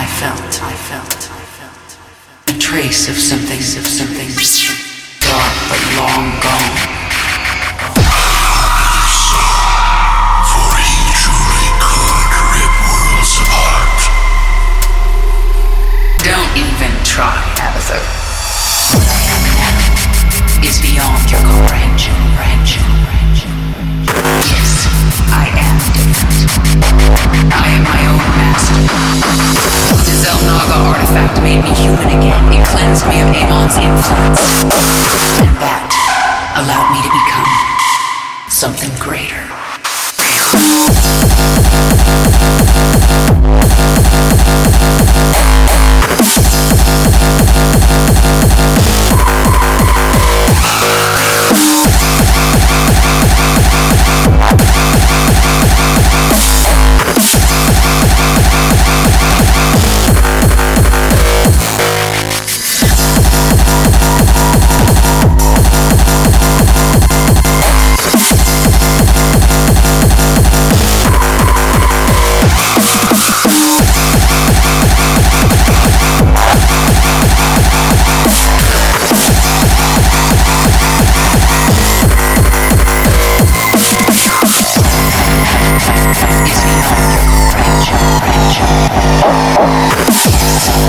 I felt, I felt, I felt a trace of something, of something dark but long gone. For he truly could rip worlds apart. Don't even try, Abathur. It's beyond your Artifact made me human again. It cleansed me of Amon's influence. And that allowed me to become something greater.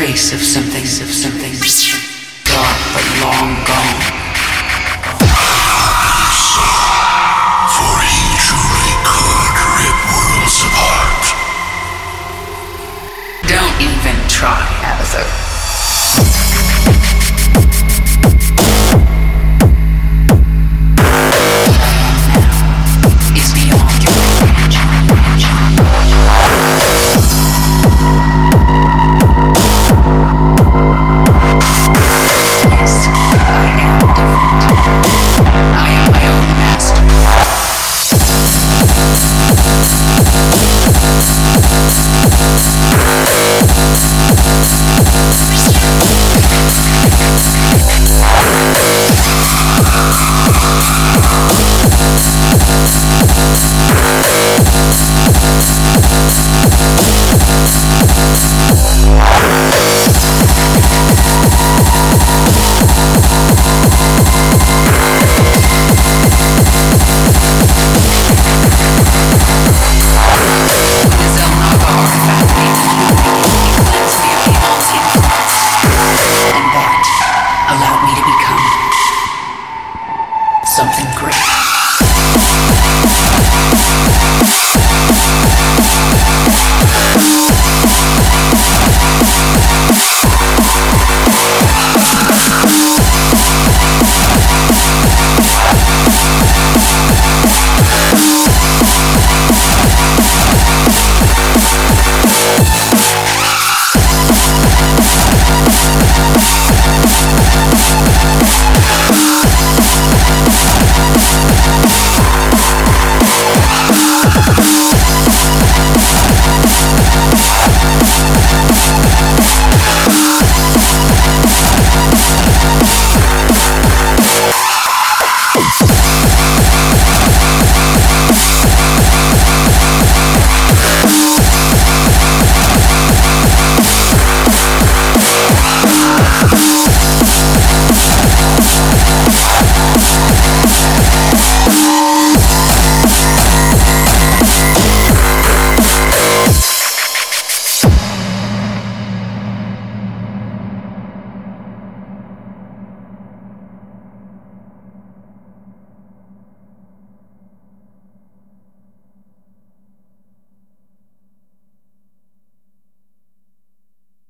trace of something, of something dark but long gone. For he truly could rip worlds apart. Don't even try, Abathur.